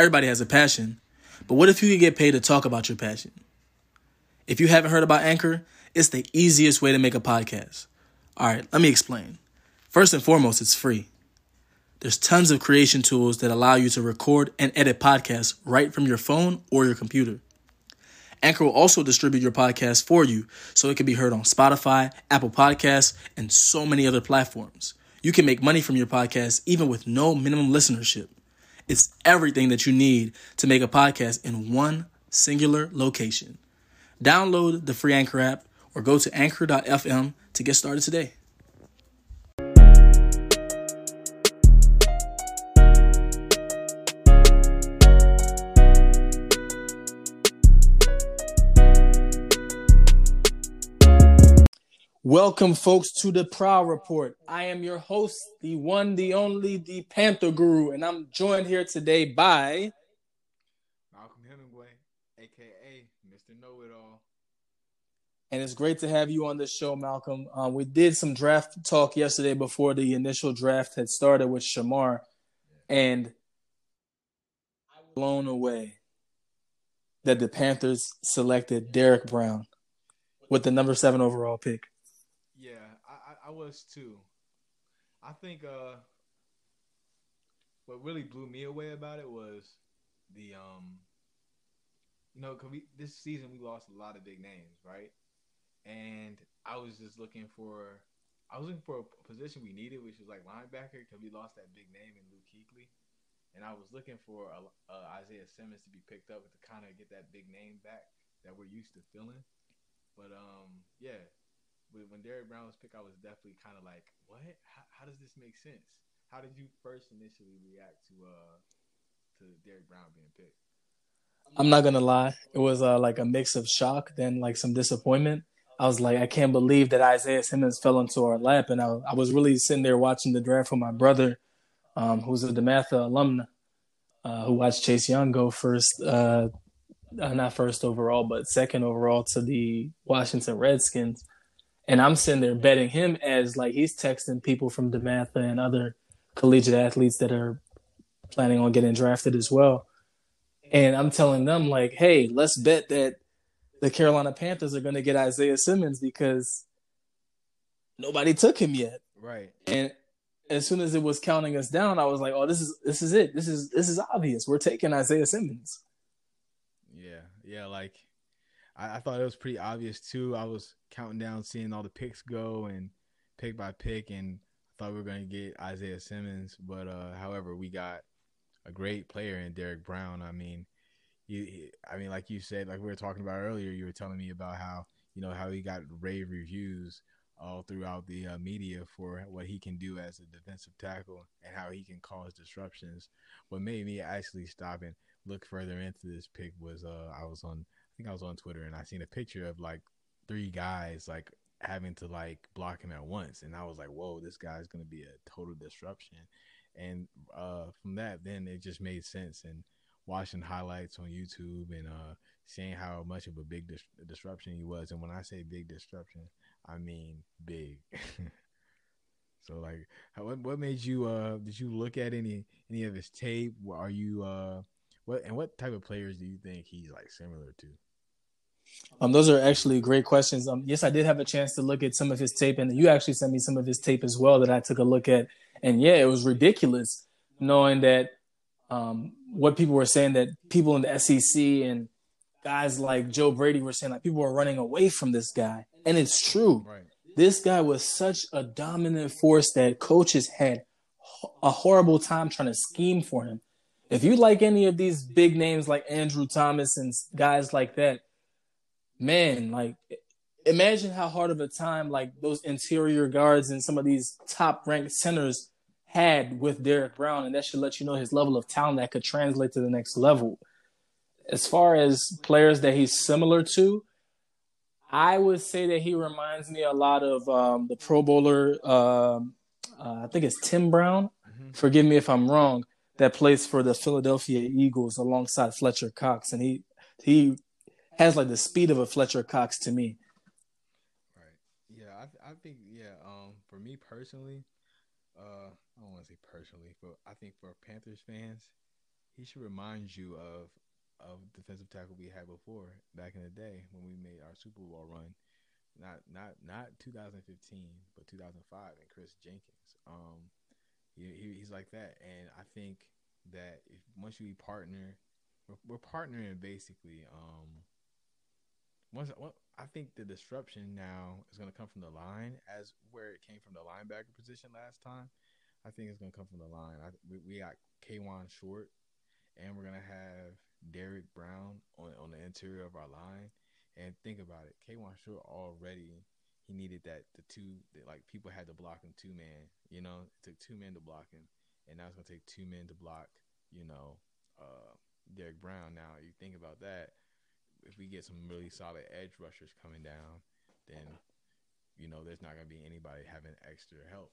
Everybody has a passion, but what if you could get paid to talk about your passion? If you haven't heard about Anchor, it's the easiest way to make a podcast. All right, let me explain. First and foremost, it's free. There's tons of creation tools that allow you to record and edit podcasts right from your phone or your computer. Anchor will also distribute your podcast for you so it can be heard on Spotify, Apple Podcasts, and so many other platforms. You can make money from your podcast even with no minimum listenership. It's everything that you need to make a podcast in one singular location. Download the free Anchor app or go to anchor.fm to get started today. Welcome, folks, to the Prowl Report. I am your host, the one, the only, the Panther Guru, and I'm joined here today by Malcolm Hemingway, aka Mr. Know It All. And it's great to have you on the show, Malcolm. Um, we did some draft talk yesterday before the initial draft had started with Shamar, and I was blown away that the Panthers selected Derrick Brown with the number seven overall pick. I, was too. I think uh, what really blew me away about it was the um, you know, cause we this season we lost a lot of big names, right? And I was just looking for, I was looking for a position we needed, which was like linebacker, because we lost that big name in Luke Kuechly. And I was looking for a, a Isaiah Simmons to be picked up to kind of get that big name back that we're used to filling. But um, yeah, when Derrick Brown was picked, I was definitely kind of like, what? How, how, does this make sense? How did you first initially react to uh to Derrick Brown being picked? I'm not gonna lie, it was uh, like a mix of shock, then like some disappointment. I was like, I can't believe that Isaiah Simmons fell into our lap, and I, I was really sitting there watching the draft with my brother, um, who's a DeMatha alumna, uh, who watched Chase Young go first, uh, uh, not first overall, but second overall to the Washington Redskins. And I'm sitting there betting him as like he's texting people from DeMatha and other collegiate athletes that are planning on getting drafted as well. And I'm telling them like, hey, let's bet that the Carolina Panthers are going to get Isaiah Simmons because nobody took him yet. Right. And as soon as it was counting us down, I was like, "Oh, this is this is it. This is this is obvious. We're taking Isaiah Simmons." Yeah, yeah. Like I, I thought it was pretty obvious too. I was counting down, seeing all the picks go and pick by pick, and I thought we were going to get Isaiah Simmons. But uh, however, we got a great player in Derrick Brown. I mean, you, I mean, like you said, like we were talking about earlier, you were telling me about how you know how he got rave reviews all throughout the uh, media for what he can do as a defensive tackle and how he can cause disruptions. What made me actually stop and look further into this pick was uh, I was on think I was on Twitter and I seen a picture of like three guys like having to like block him at once and I was like, whoa, this guy's gonna be a total disruption. And uh, from that, then it just made sense and watching highlights on YouTube and uh, seeing how much of a big dis- disruption he was. And when I say big disruption, I mean big. so like, how, what what made you? Uh, did you look at any any of his tape? Are you uh, what and what type of players do you think he's like similar to? Um, those are actually great questions. Um, yes, I did have a chance to look at some of his tape, and you actually sent me some of his tape as well that I took a look at. And yeah, it was ridiculous knowing that um, what people were saying that people in the SEC and guys like Joe Brady were saying like people were running away from this guy, and it's true. Right. This guy was such a dominant force that coaches had a horrible time trying to scheme for him. If you like any of these big names like Andrew Thomas and guys like that, man, like imagine how hard of a time like those interior guards and some of these top ranked centers had with Derrick Brown, and that should let you know his level of talent that could translate to the next level. As far as players that he's similar to, I would say that he reminds me a lot of um, the Pro Bowler. Um, uh, I think it's Tim Brown. Mm-hmm. Forgive me if I'm wrong. That plays for the Philadelphia Eagles alongside Fletcher Cox, and he he has like the speed of a Fletcher Cox to me. Right. Yeah, I, I think yeah. Um, for me personally, uh, I don't want to say personally, but I think for Panthers fans, he should remind you of of defensive tackle we had before back in the day when we made our Super Bowl run. Not not not 2015, but 2005 and Chris Jenkins. Um, he, he, he's like that, and I think that if once you partner, we're, we're partnering basically. Um, once well, I think the disruption now is going to come from the line as where it came from the linebacker position last time. I think it's going to come from the line. I, we, we got Kawann Short, and we're going to have Derrick Brown on on the interior of our line. And think about it, Kawann Short already he needed that the two like people had to block him two man. You know, it took two men to block him, and now it's gonna take two men to block. You know, uh, Derrick Brown. Now you think about that. If we get some really solid edge rushers coming down, then you know there's not gonna be anybody having extra help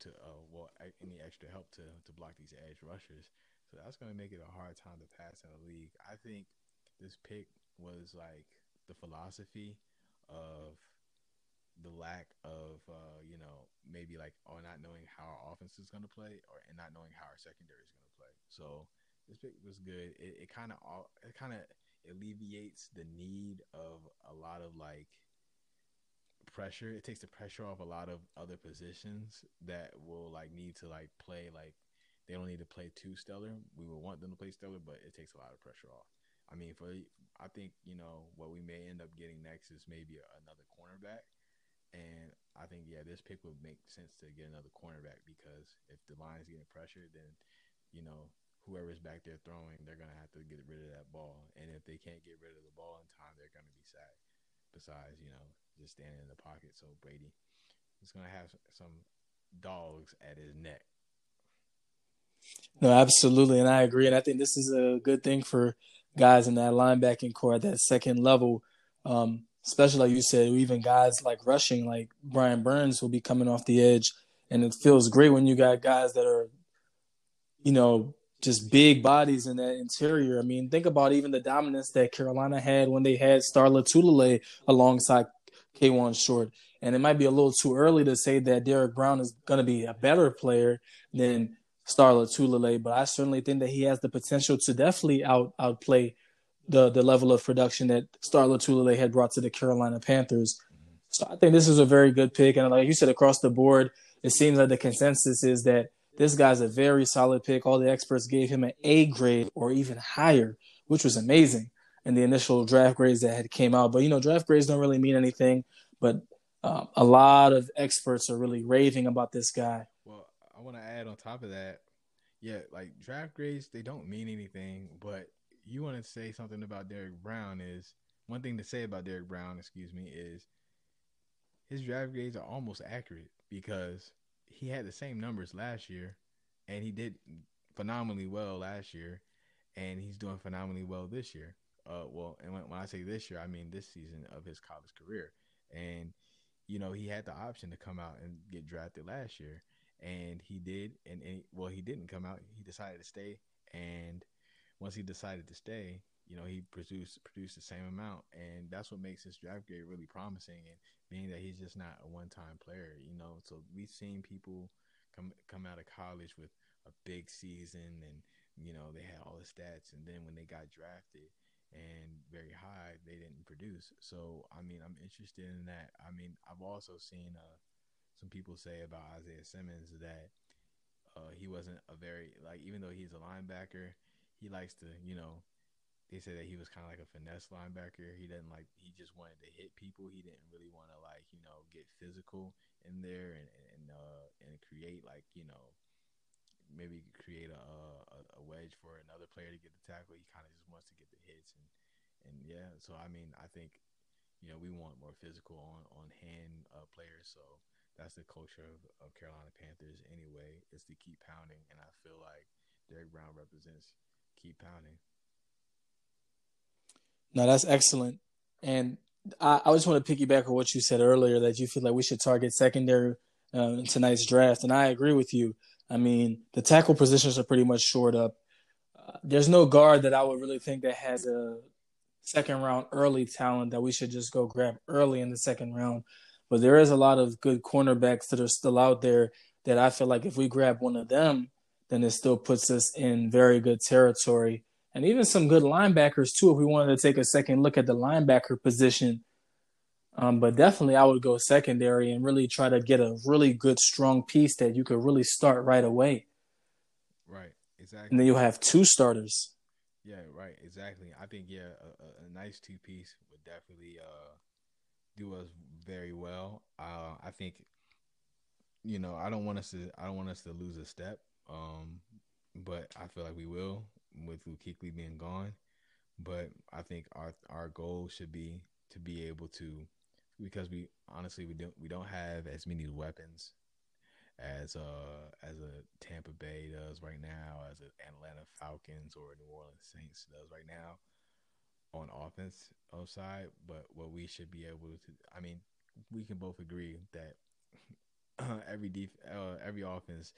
to uh well any extra help to to block these edge rushers. So that's going to make it a hard time to pass in the league. I think this pick was like the philosophy of the lack of uh, you know maybe like or not knowing how our offense is going to play or and not knowing how our secondary is going to play. So this pick was good. It, it kind of all it kind of alleviates the need of a lot of like pressure. It takes the pressure off a lot of other positions that will like need to like play like they don't need to play too stellar. We would want them to play stellar, but it takes a lot of pressure off. I mean, for I think you know what we may end up getting next is maybe another cornerback, and I think yeah, this pick would make sense to get another cornerback because if the line is getting pressured, then you know whoever's back there throwing, they're gonna have to get rid of that ball, and if they can't get rid of the ball in time, they're gonna be sacked. Besides, you know, just standing in the pocket, so Brady is gonna have some dogs at his neck no, absolutely, and I agree. And I think this is a good thing for guys in that linebacking corps at that second level. Um, especially like you said, even guys like rushing, like Brian Burns will be coming off the edge, and it feels great when you got guys that are, you know, just big bodies in that interior. I mean, think about even the dominance that Carolina had when they had Star Lotulelei alongside Kawann Short. And it might be a little too early to say that Derrick Brown is going to be a better player than Star Lotulelei, but I certainly think that he has the potential to definitely out outplay the the level of production that Star Lotulelei had brought to the Carolina Panthers. So I think this is a very good pick, and like you said, across the board, it seems like the consensus is that this guy's a very solid pick. All the experts gave him an A grade or even higher, which was amazing in the initial draft grades that had came out. But you know, draft grades don't really mean anything. But um, a lot of experts are really raving about this guy. Well, I want to add on top of that, yeah, like draft grades they don't mean anything, but you want to say something about Derrick Brown is one thing to say about Derrick Brown, excuse me, is his draft grades are almost accurate because he had the same numbers last year and he did phenomenally well last year and he's doing phenomenally well this year. Uh, well, and when, when I say this year, I mean this season of his college career. And you know, he had the option to come out and get drafted last year and he did and, and well he didn't come out he decided to stay and once he decided to stay you know he produced produced the same amount. And that's what makes his draft grade really promising and being that he's just not a one-time player you know. So we've seen people come come out of college with a big season and you know they had all the stats. And then when they got drafted and very high they didn't produce. So i mean i'm interested in that. I mean i've also seen uh some people say about Isaiah Simmons that uh, he wasn't a very like even though he's a linebacker, he likes to you know they said that he was kind of like a finesse linebacker. He didn't like he just wanted to hit people. He didn't really want to like you know get physical in there and and uh, and create like you know maybe create a, a, a wedge for another player to get the tackle. He kind of just wants to get the hits and and yeah. So I mean I think you know we want more physical on on hand uh, players. So that's the culture of, of Carolina Panthers anyway, is to keep pounding. And I feel like Derrick Brown represents keep pounding. No, that's excellent. And I, I just want to piggyback on what you said earlier that you feel like we should target secondary uh, in tonight's draft. And I agree with you. I mean, the tackle positions are pretty much shored up. Uh, there's no guard that I would really think that has a second round early talent that we should just go grab early in the second round. But there is a lot of good cornerbacks that are still out there that I feel like if we grab one of them, then it still puts us in very good territory. And even some good linebackers too, if we wanted to take a second look at the linebacker position. Um, but definitely, I would go secondary and really try to get a really good, strong piece that you could really start right away. Right. Exactly. And then you'll have two starters. Yeah. Right. Exactly. I think yeah, a, a nice two piece would definitely uh, do us very well. Uh, I think you know I don't want us to I don't want us to lose a step. Um, but I feel like we will with Kuechly being gone. But I think our our goal should be to be able to because we honestly we don't we don't have as many weapons as uh as a Tampa Bay does right now, as an Atlanta Falcons or New Orleans Saints does right now on offense side. But what we should be able to, I mean, we can both agree that every def- uh, every offense,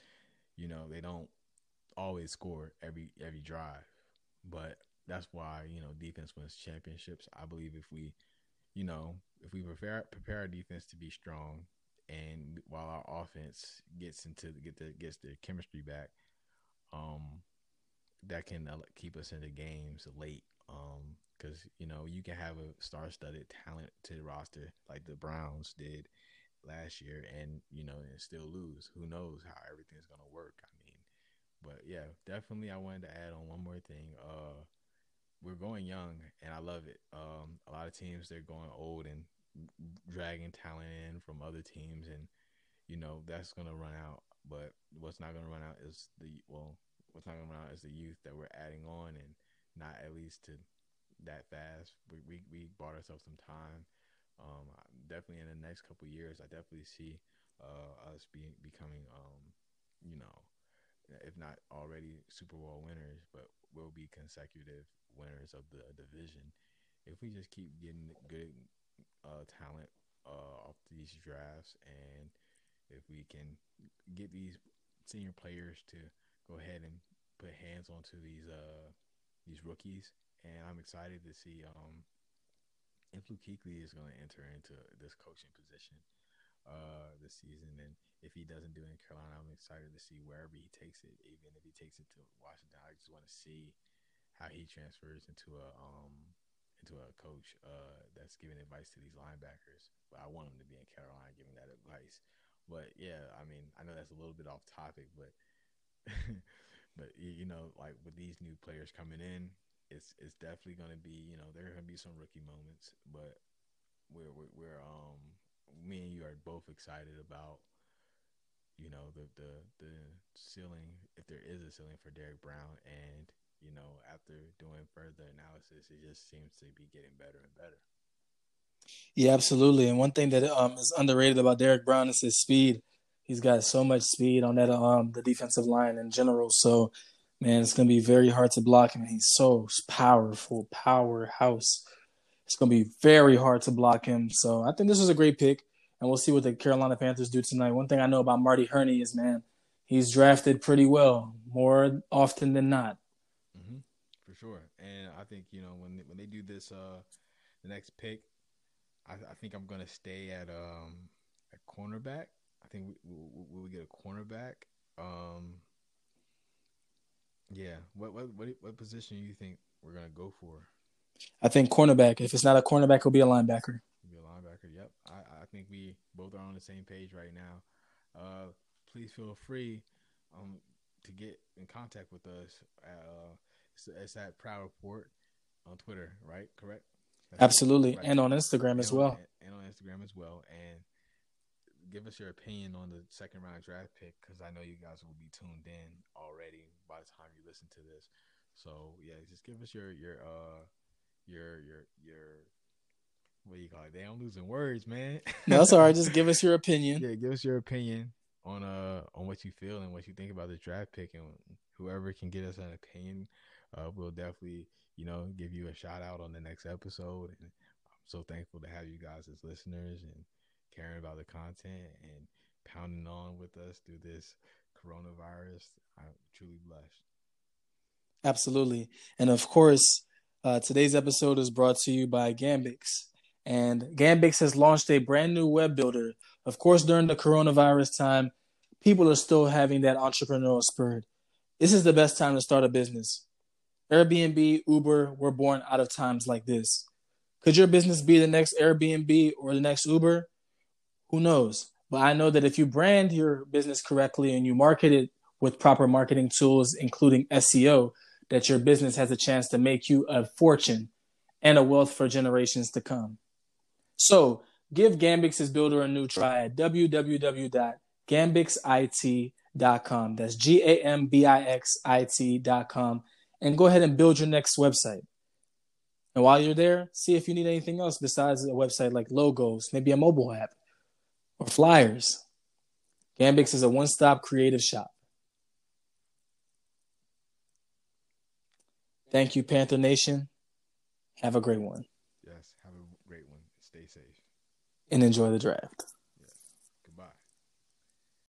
you know, they don't always score every every drive, but that's why you know defense wins championships. I believe if we, you know, if we prepare prepare our defense to be strong, and while our offense gets into get the gets the chemistry back, um, that can keep us in the games late. Um, because you know you can have a star-studded talent to the roster like the Browns did last year, and you know and still lose. Who knows how everything's gonna work? I mean, but yeah, definitely. I wanted to add on one more thing. Uh, we're going young, and I love it. Um, a lot of teams they're going old and dragging talent in from other teams, and you know that's gonna run out. But what's not gonna run out is the well, what's not gonna run out is the youth that we're adding on, and not at least to that fast. We we, we bought ourselves some time. Um, definitely in the next couple years, I definitely see uh, us being becoming, um, if not already Super Bowl winners, but will be consecutive winners of the division. If we just keep getting good uh, talent uh, off these drafts, and if we can get these senior players to go ahead and put hands onto these uh, these rookies and I'm excited to see um, if Luke Kuechly is going to enter into this coaching position uh, this season, and if he doesn't do it in Carolina, I'm excited to see wherever he takes it. Even if he takes it to Washington, I just want to see how he transfers into a um, into a coach uh, that's giving advice to these linebackers. But I want him to be in Carolina giving that advice. But yeah, I mean, I know that's a little bit off topic, but but you know, like with these new players coming in, it's it's definitely going to be you know there are going to be some rookie moments, but we're, we're we're um me and you are both excited about you know the the the ceiling if there is a ceiling for Derrick Brown and you know after doing further analysis it just seems to be getting better and better. Yeah, absolutely. And one thing that um is underrated about Derrick Brown is his speed. He's got so much speed on that um the defensive line in general. So man, it's gonna be very hard to block him. He's so powerful, powerhouse. It's gonna be very hard to block him. So I think this is a great pick, and we'll see what the Carolina Panthers do tonight. One thing I know about Marty Hurney is, man, he's drafted pretty well, more often than not. Mm-hmm. For sure, and I think you know when when they do this, uh, the next pick, I, I think I'm gonna stay at um at cornerback. I think we we, we get a cornerback. Um, yeah. What what what what position do you think we're gonna go for? I think cornerback. If it's not a cornerback, it'll be a linebacker. Be a linebacker. Yep. I, I think we both are on the same page right now. Uh, please feel free um, to get in contact with us. Uh, it's, it's at Prowl Report on Twitter, right? Correct. That's Absolutely, right. and on Instagram and as well. And on Instagram as well, and give us your opinion on the second round draft pick because I know you guys will be tuned in already by the time you listen to this. So yeah, just give us your your uh your your your what do you call it? They don't losing words, man. no, all right. Just give us your opinion. Yeah, give us your opinion on uh on what you feel and what you think about the draft pick, and whoever can get us an opinion, uh, we'll definitely you know give you a shout out on the next episode. And I'm so thankful to have you guys as listeners and caring about the content and pounding on with us through this coronavirus. I'm truly blessed. Absolutely. And of course, uh, today's episode is brought to you by Gambix. And Gambix has launched a brand new web builder. Of course, during the coronavirus time, people are still having that entrepreneurial spirit. This is the best time to start a business. Airbnb, Uber were born out of times like this. Could your business be the next Airbnb or the next Uber? Who knows? But I know that if you brand your business correctly and you market it with proper marketing tools, including SEO, that your business has a chance to make you a fortune and a wealth for generations to come. So give Gambix's builder a new try at www.gambixit.com. That's G A M B I X I T.com. And go ahead and build your next website. And while you're there, see if you need anything else besides a website like logos, maybe a mobile app or flyers. Gambix is a one stop creative shop. Thank you, Panther Nation. Have a great one. Yes, have a great one. Stay safe. And enjoy the draft.